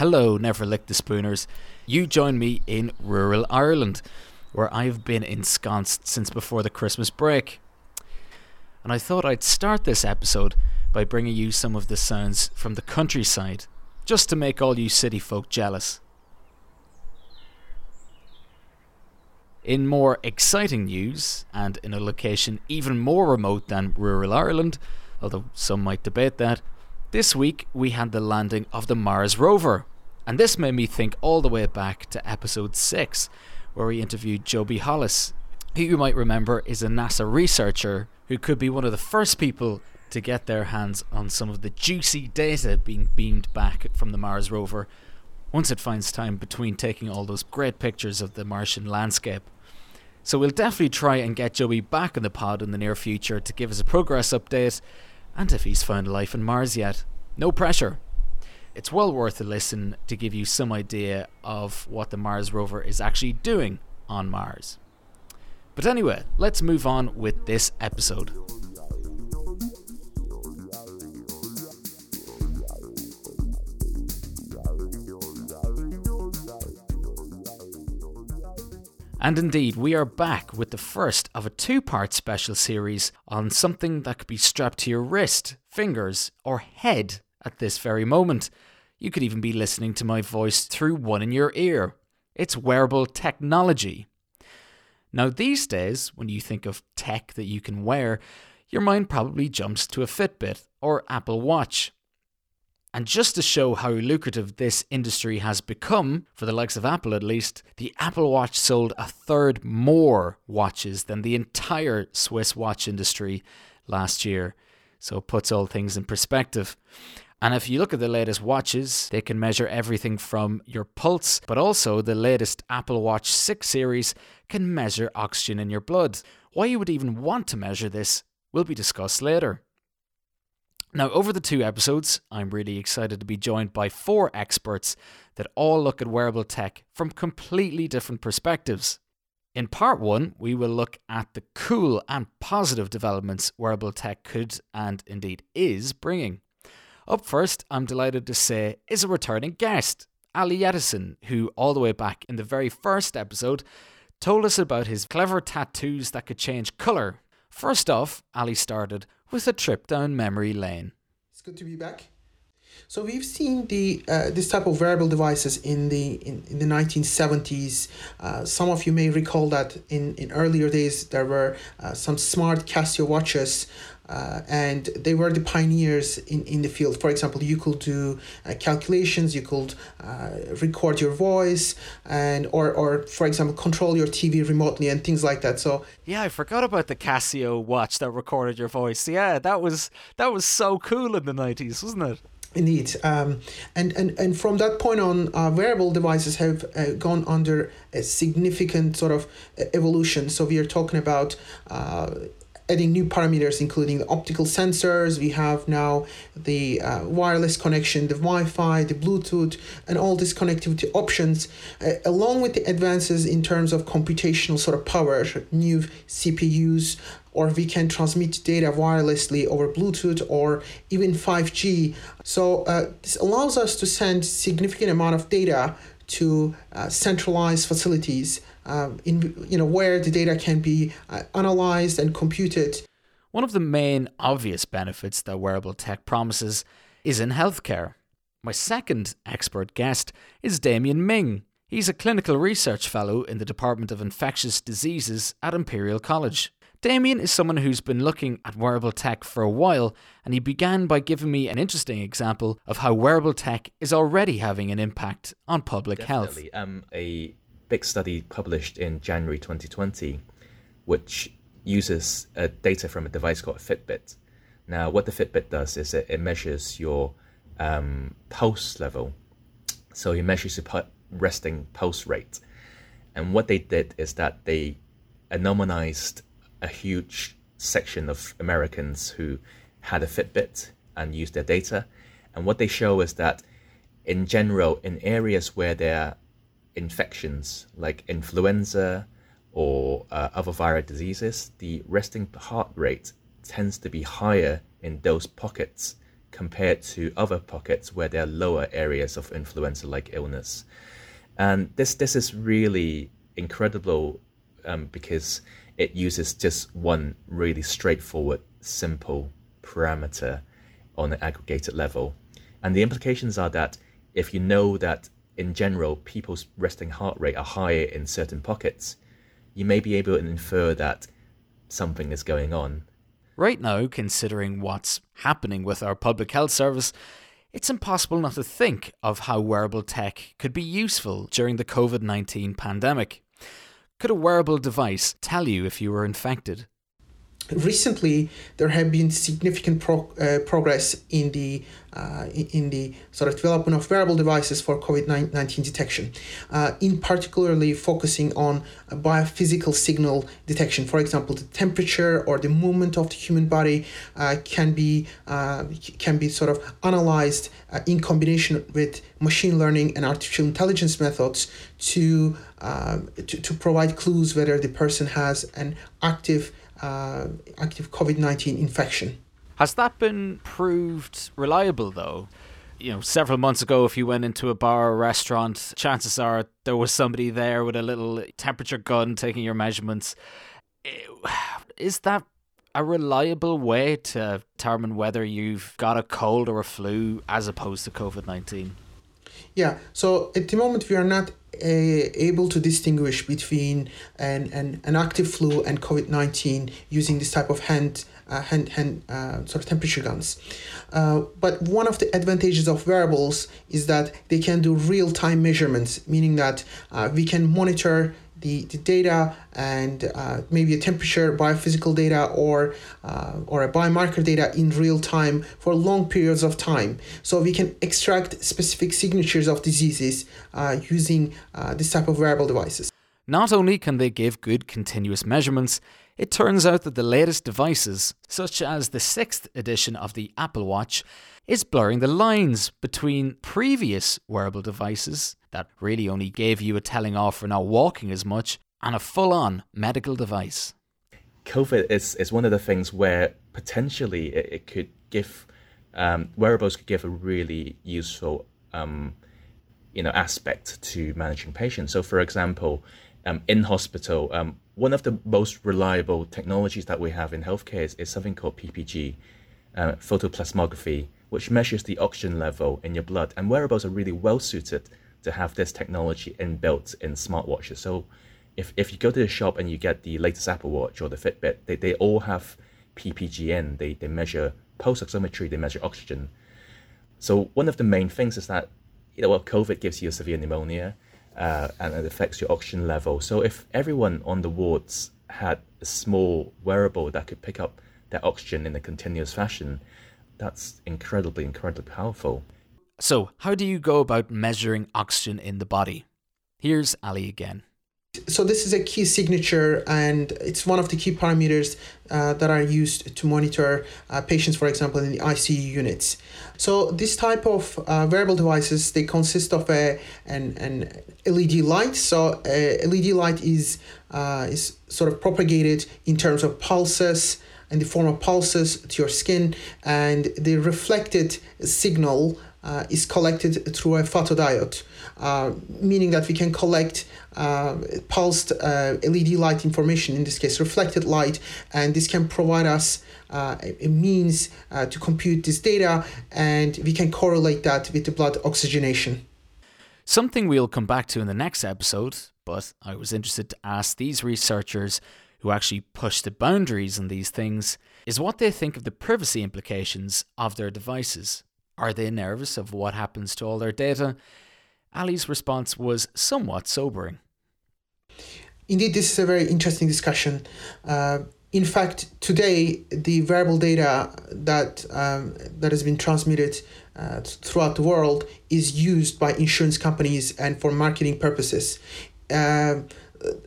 Hello, Never Lick the Spooners. You join me in rural Ireland, where I've been ensconced since before the Christmas break. And I thought I'd start this episode by bringing you some of the sounds from the countryside, just to make all you city folk jealous. In more exciting news, and in a location even more remote than rural Ireland, although some might debate that, this week we had the landing of the Mars rover. And this made me think all the way back to episode 6, where we interviewed Joby Hollis, who you might remember is a NASA researcher who could be one of the first people to get their hands on some of the juicy data being beamed back from the Mars rover once it finds time between taking all those great pictures of the Martian landscape. So we'll definitely try and get Joby back in the pod in the near future to give us a progress update and if he's found life on Mars yet. No pressure. It's well worth a listen to give you some idea of what the Mars rover is actually doing on Mars. But anyway, let's move on with this episode. And indeed, we are back with the first of a two part special series on something that could be strapped to your wrist, fingers, or head at this very moment. You could even be listening to my voice through one in your ear. It's wearable technology. Now, these days, when you think of tech that you can wear, your mind probably jumps to a Fitbit or Apple Watch. And just to show how lucrative this industry has become, for the likes of Apple at least, the Apple Watch sold a third more watches than the entire Swiss watch industry last year. So it puts all things in perspective. And if you look at the latest watches, they can measure everything from your pulse, but also the latest Apple Watch 6 series can measure oxygen in your blood. Why you would even want to measure this will be discussed later. Now, over the two episodes, I'm really excited to be joined by four experts that all look at wearable tech from completely different perspectives. In part one, we will look at the cool and positive developments wearable tech could and indeed is bringing. Up first, I'm delighted to say, is a returning guest, Ali Yetisen, who, all the way back in the very first episode, told us about his clever tattoos that could change colour. First off, Ali started with a trip down memory lane. It's good to be back. So we've seen the uh, this type of wearable devices in the in, in the 1970s. Uh, some of you may recall that in, in earlier days there were uh, some smart Casio watches uh, and they were the pioneers in, in the field. For example, you could do uh, calculations, you could uh, record your voice, and or or for example, control your TV remotely and things like that. So yeah, I forgot about the Casio watch that recorded your voice. Yeah, that was that was so cool in the nineties, wasn't it? Indeed, um, and, and and from that point on, uh, wearable devices have uh, gone under a significant sort of evolution. So we are talking about uh, adding new parameters, including the optical sensors. We have now the uh, wireless connection, the Wi Fi, the Bluetooth, and all these connectivity options, uh, along with the advances in terms of computational sort of power, new CPUs, or we can transmit data wirelessly over Bluetooth or even 5G. So uh, this allows us to send significant amount of data to uh, centralized facilities um, in you know where the data can be uh, analyzed and computed. One of the main obvious benefits that wearable tech promises is in healthcare. My second expert guest is Damien Ming. He's a clinical research fellow in the Department of Infectious Diseases at Imperial College. Damien is someone who's been looking at wearable tech for a while, and he began by giving me an interesting example of how wearable tech is already having an impact on public Definitely. health. Um, a big study published in January 2020, which uses uh, data from a device called Fitbit. Now, what the Fitbit does is it, it measures your um, pulse level. So it measures your resting pulse rate. And what they did is that they anonymized a huge section of Americans who had a Fitbit and used their data. And what they show is that, in general, in areas where there are infections like influenza or uh, other viral diseases, the resting heart rate tends to be higher in those pockets compared to other pockets where there are lower areas of influenza-like illness. And this this is really incredible um, because it uses just one really straightforward, simple parameter on an aggregated level. And the implications are that if you know that in general people's resting heart rate are higher in certain pockets, you may be able to infer that something is going on. Right now, considering what's happening with our public health service, it's impossible not to think of how wearable tech could be useful during the COVID 19 pandemic. Could a wearable device tell you if you were infected? Recently there have been significant pro- uh, progress in the uh, in the sort of development of wearable devices for COVID-19 detection, uh, in particularly focusing on biophysical signal detection. For example, the temperature or the movement of the human body uh, can be uh, can be sort of analyzed uh, in combination with machine learning and artificial intelligence methods to, to, to provide clues whether the person has an active uh, active COVID 19 infection. Has that been proved reliable though? You know, several months ago, if you went into a bar or restaurant, chances are there was somebody there with a little temperature gun taking your measurements. Is that a reliable way to determine whether you've got a cold or a flu as opposed to COVID 19? Yeah, so at the moment we are not able to distinguish between an, an, an active flu and COVID 19 using this type of hand. Uh, hand, hand uh, sort of temperature guns. Uh, but one of the advantages of wearables is that they can do real time measurements, meaning that uh, we can monitor the, the data and uh, maybe a temperature, biophysical data, or uh, or a biomarker data in real time for long periods of time. So we can extract specific signatures of diseases uh, using uh, this type of wearable devices. Not only can they give good continuous measurements, it turns out that the latest devices, such as the sixth edition of the Apple Watch, is blurring the lines between previous wearable devices that really only gave you a telling off for not walking as much and a full on medical device. COVID is, is one of the things where potentially it, it could give um, wearables could give a really useful um, you know aspect to managing patients. So, for example, um, in hospital, um, one of the most reliable technologies that we have in healthcare is, is something called PPG, uh, photoplethysmography, which measures the oxygen level in your blood. And wearables are really well suited to have this technology inbuilt in smartwatches. So if, if you go to the shop and you get the latest Apple Watch or the Fitbit, they, they all have PPGN. They, they measure pulse oximetry, they measure oxygen. So one of the main things is that, you know, well, COVID gives you severe pneumonia uh, and it affects your oxygen level. So if everyone on the wards had a small wearable that could pick up their oxygen in a continuous fashion, that's incredibly, incredibly powerful. So, how do you go about measuring oxygen in the body? Here's Ali again. So, this is a key signature, and it's one of the key parameters uh, that are used to monitor uh, patients, for example, in the ICU units. So, this type of uh, wearable devices they consist of a an, an LED light. So, a LED light is uh, is sort of propagated in terms of pulses in the form of pulses to your skin, and the reflected signal uh, is collected through a photodiode, uh, meaning that we can collect uh, pulsed uh, LED light information, in this case reflected light, and this can provide us uh, a, a means uh, to compute this data, and we can correlate that with the blood oxygenation. Something we'll come back to in the next episode, but I was interested to ask these researchers who actually push the boundaries on these things is what they think of the privacy implications of their devices. Are they nervous of what happens to all their data? Ali's response was somewhat sobering. Indeed, this is a very interesting discussion. Uh, in fact, today the wearable data that um, that has been transmitted uh, throughout the world is used by insurance companies and for marketing purposes. Uh,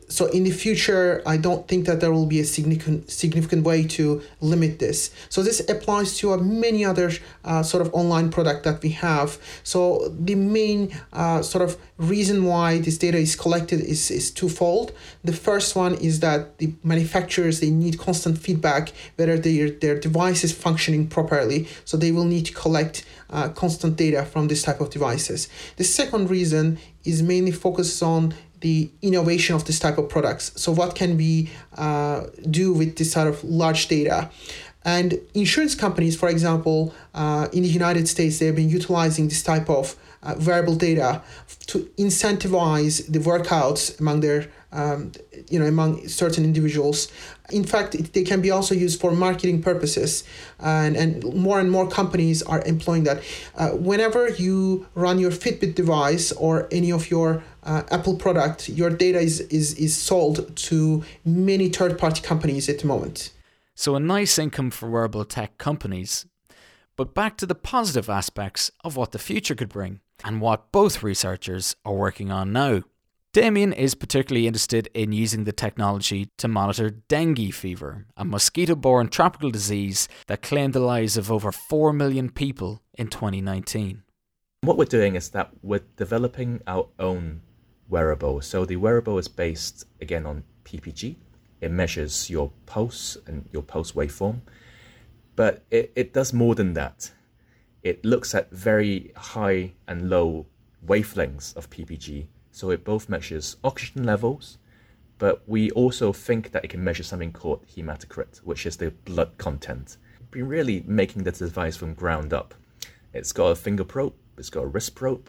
so in the future, I don't think that there will be a significant significant way to limit this. So this applies to uh, many other uh, sort of online product that we have. So the main uh, sort of reason why this data is collected is, is twofold. The first one is that the manufacturers they need constant feedback whether their their device is functioning properly. So they will need to collect uh, constant data from this type of devices. The second reason is mainly focused on the innovation of this type of products. So what can we uh, do with this sort of large data? And insurance companies, for example, uh, in the United States, they've been utilizing this type of uh, wearable data to incentivize the workouts among their um, you know among certain individuals in fact it, they can be also used for marketing purposes and, and more and more companies are employing that uh, whenever you run your fitbit device or any of your uh, apple product your data is, is, is sold to many third-party companies at the moment. So a nice income for wearable tech companies. But back to the positive aspects of what the future could bring and what both researchers are working on now. Damien is particularly interested in using the technology to monitor dengue fever, a mosquito borne tropical disease that claimed the lives of over 4 million people in 2019. What we're doing is that we're developing our own wearable. So the wearable is based again on PPG. It measures your pulse and your pulse waveform, but it, it does more than that. It looks at very high and low wavelengths of PPG so it both measures oxygen levels, but we also think that it can measure something called hematocrit, which is the blood content. Been really making this device from ground up. It's got a finger probe, it's got a wrist probe,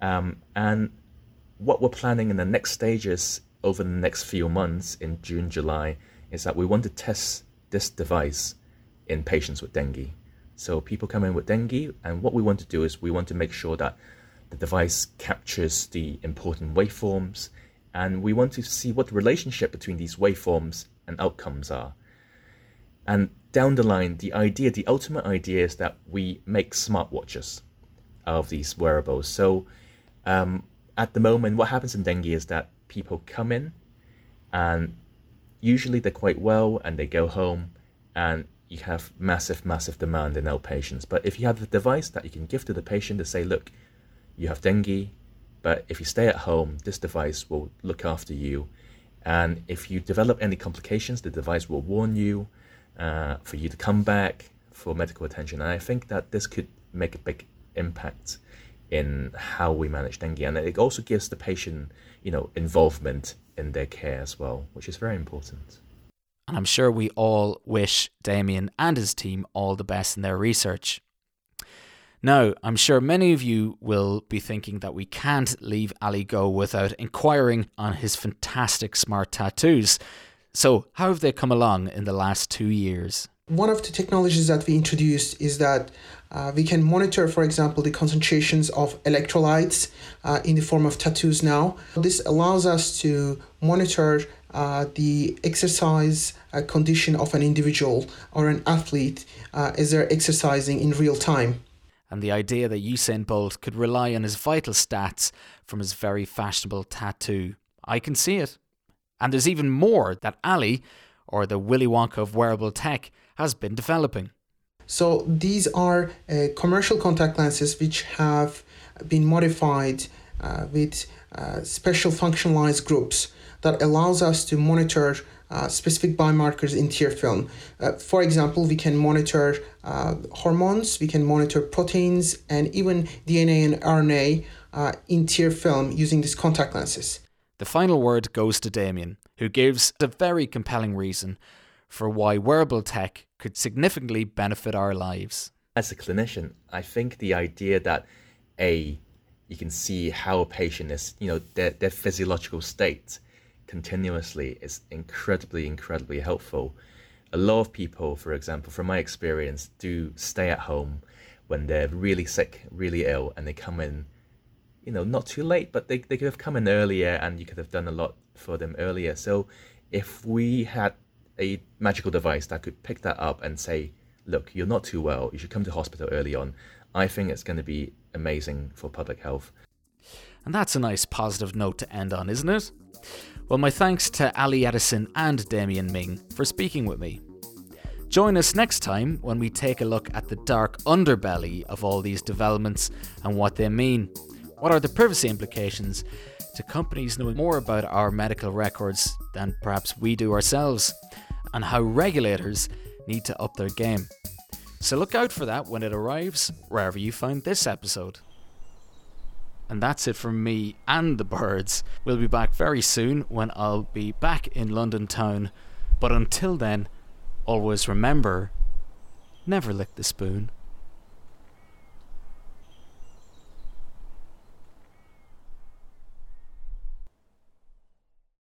um, and what we're planning in the next stages over the next few months in June, July, is that we want to test this device in patients with dengue. So people come in with dengue, and what we want to do is we want to make sure that the device captures the important waveforms, and we want to see what the relationship between these waveforms and outcomes are. And down the line, the idea, the ultimate idea is that we make smartwatches out of these wearables. So um, at the moment, what happens in dengue is that people come in and usually they're quite well and they go home and you have massive, massive demand in outpatients. But if you have a device that you can give to the patient to say, look, you have dengue, but if you stay at home, this device will look after you. And if you develop any complications, the device will warn you uh, for you to come back for medical attention. And I think that this could make a big impact in how we manage dengue. And it also gives the patient, you know, involvement in their care as well, which is very important. And I'm sure we all wish Damien and his team all the best in their research. Now, I'm sure many of you will be thinking that we can't leave Ali go without inquiring on his fantastic smart tattoos. So, how have they come along in the last two years? One of the technologies that we introduced is that uh, we can monitor, for example, the concentrations of electrolytes uh, in the form of tattoos now. This allows us to monitor uh, the exercise uh, condition of an individual or an athlete uh, as they're exercising in real time and the idea that Usain Bolt could rely on his vital stats from his very fashionable tattoo. I can see it. And there's even more that Ali, or the Willy Wonka of wearable tech, has been developing. So these are uh, commercial contact lenses which have been modified uh, with uh, special functionalized groups that allows us to monitor uh, specific biomarkers in tear film. Uh, for example, we can monitor uh, hormones, we can monitor proteins, and even DNA and RNA uh, in tear film using these contact lenses. The final word goes to Damien, who gives a very compelling reason for why wearable tech could significantly benefit our lives. As a clinician, I think the idea that a you can see how a patient is, you know, their, their physiological state continuously is incredibly, incredibly helpful. A lot of people, for example, from my experience, do stay at home when they're really sick, really ill, and they come in, you know, not too late, but they, they could have come in earlier and you could have done a lot for them earlier. So if we had a magical device that could pick that up and say, look, you're not too well, you should come to hospital early on, I think it's going to be amazing for public health. And that's a nice positive note to end on, isn't it? Well, my thanks to Ali Yetisen and Damien Ming for speaking with me. Join us next time when we take a look at the dark underbelly of all these developments and what they mean. What are the privacy implications to companies knowing more about our medical records than perhaps we do ourselves? And how regulators need to up their game. So look out for that when it arrives, wherever you find this episode. And that's it from me and the birds. We'll be back very soon when I'll be back in London town. But until then, always remember never lick the spoon.